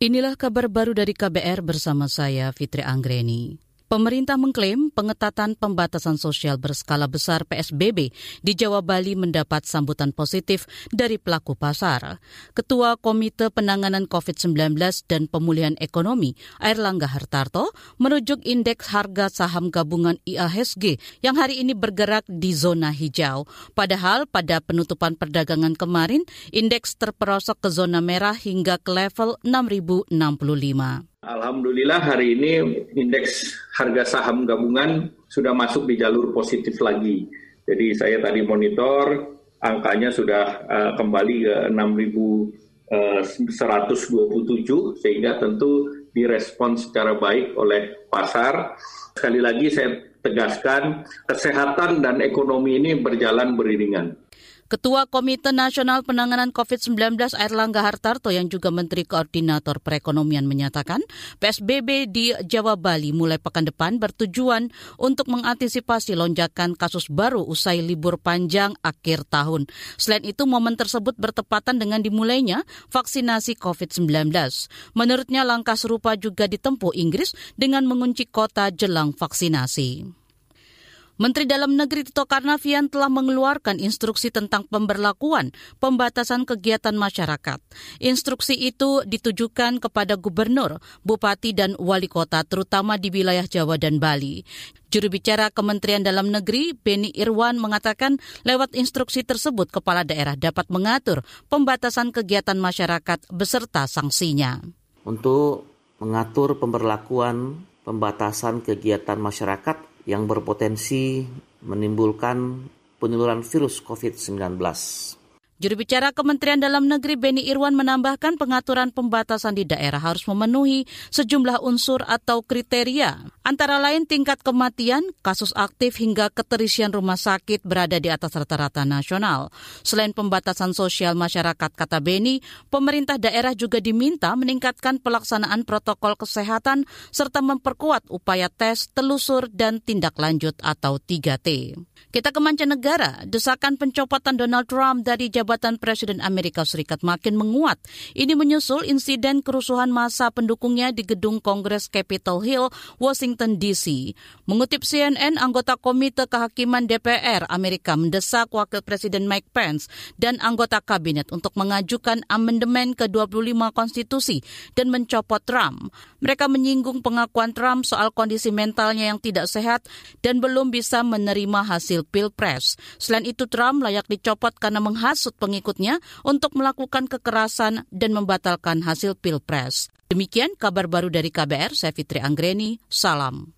Inilah kabar baru dari KBR bersama saya Fitri Anggreni. Pemerintah mengklaim pengetatan pembatasan sosial berskala besar PSBB di Jawa Bali mendapat sambutan positif dari pelaku pasar. Ketua Komite Penanganan COVID-19 dan Pemulihan Ekonomi, Airlangga Hartarto, merujuk indeks harga saham gabungan IAHSG yang hari ini bergerak di zona hijau. Padahal pada penutupan perdagangan kemarin, indeks terperosok ke zona merah hingga ke level 6065. Alhamdulillah hari ini indeks harga saham gabungan sudah masuk di jalur positif lagi. Jadi saya tadi monitor angkanya sudah uh, kembali ke 6.127 eh, sehingga tentu direspon secara baik oleh pasar. Sekali lagi saya tegaskan kesehatan dan ekonomi ini berjalan beriringan. Ketua Komite Nasional Penanganan COVID-19 Airlangga Hartarto yang juga Menteri Koordinator Perekonomian menyatakan PSBB di Jawa Bali mulai pekan depan bertujuan untuk mengantisipasi lonjakan kasus baru usai libur panjang akhir tahun. Selain itu, momen tersebut bertepatan dengan dimulainya vaksinasi COVID-19. Menurutnya langkah serupa juga ditempuh Inggris dengan mengunci kota jelang vaksinasi. Menteri Dalam Negeri Tito Karnavian telah mengeluarkan instruksi tentang pemberlakuan pembatasan kegiatan masyarakat. Instruksi itu ditujukan kepada gubernur, bupati, dan wali kota terutama di wilayah Jawa dan Bali. Juru bicara Kementerian Dalam Negeri, Beni Irwan, mengatakan lewat instruksi tersebut kepala daerah dapat mengatur pembatasan kegiatan masyarakat beserta sanksinya. Untuk mengatur pemberlakuan pembatasan kegiatan masyarakat yang berpotensi menimbulkan penularan virus COVID-19. Juru bicara Kementerian Dalam Negeri Beni Irwan menambahkan pengaturan pembatasan di daerah harus memenuhi sejumlah unsur atau kriteria. Antara lain tingkat kematian, kasus aktif hingga keterisian rumah sakit berada di atas rata-rata nasional. Selain pembatasan sosial masyarakat, kata Beni, pemerintah daerah juga diminta meningkatkan pelaksanaan protokol kesehatan serta memperkuat upaya tes, telusur, dan tindak lanjut atau 3T. Kita ke mancanegara, desakan pencopotan Donald Trump dari jabatan Presiden Amerika Serikat makin menguat. Ini menyusul insiden kerusuhan masa pendukungnya di gedung Kongres Capitol Hill, Washington DC. Mengutip CNN, anggota Komite Kehakiman DPR Amerika mendesak Wakil Presiden Mike Pence dan anggota kabinet untuk mengajukan amandemen ke-25 konstitusi dan mencopot Trump. Mereka menyinggung pengakuan Trump soal kondisi mentalnya yang tidak sehat dan belum bisa menerima hasil pilpres. Selain itu, Trump layak dicopot karena menghasut pengikutnya untuk melakukan kekerasan dan membatalkan hasil pilpres. Demikian kabar baru dari KBR, saya Fitri Anggreni, salam.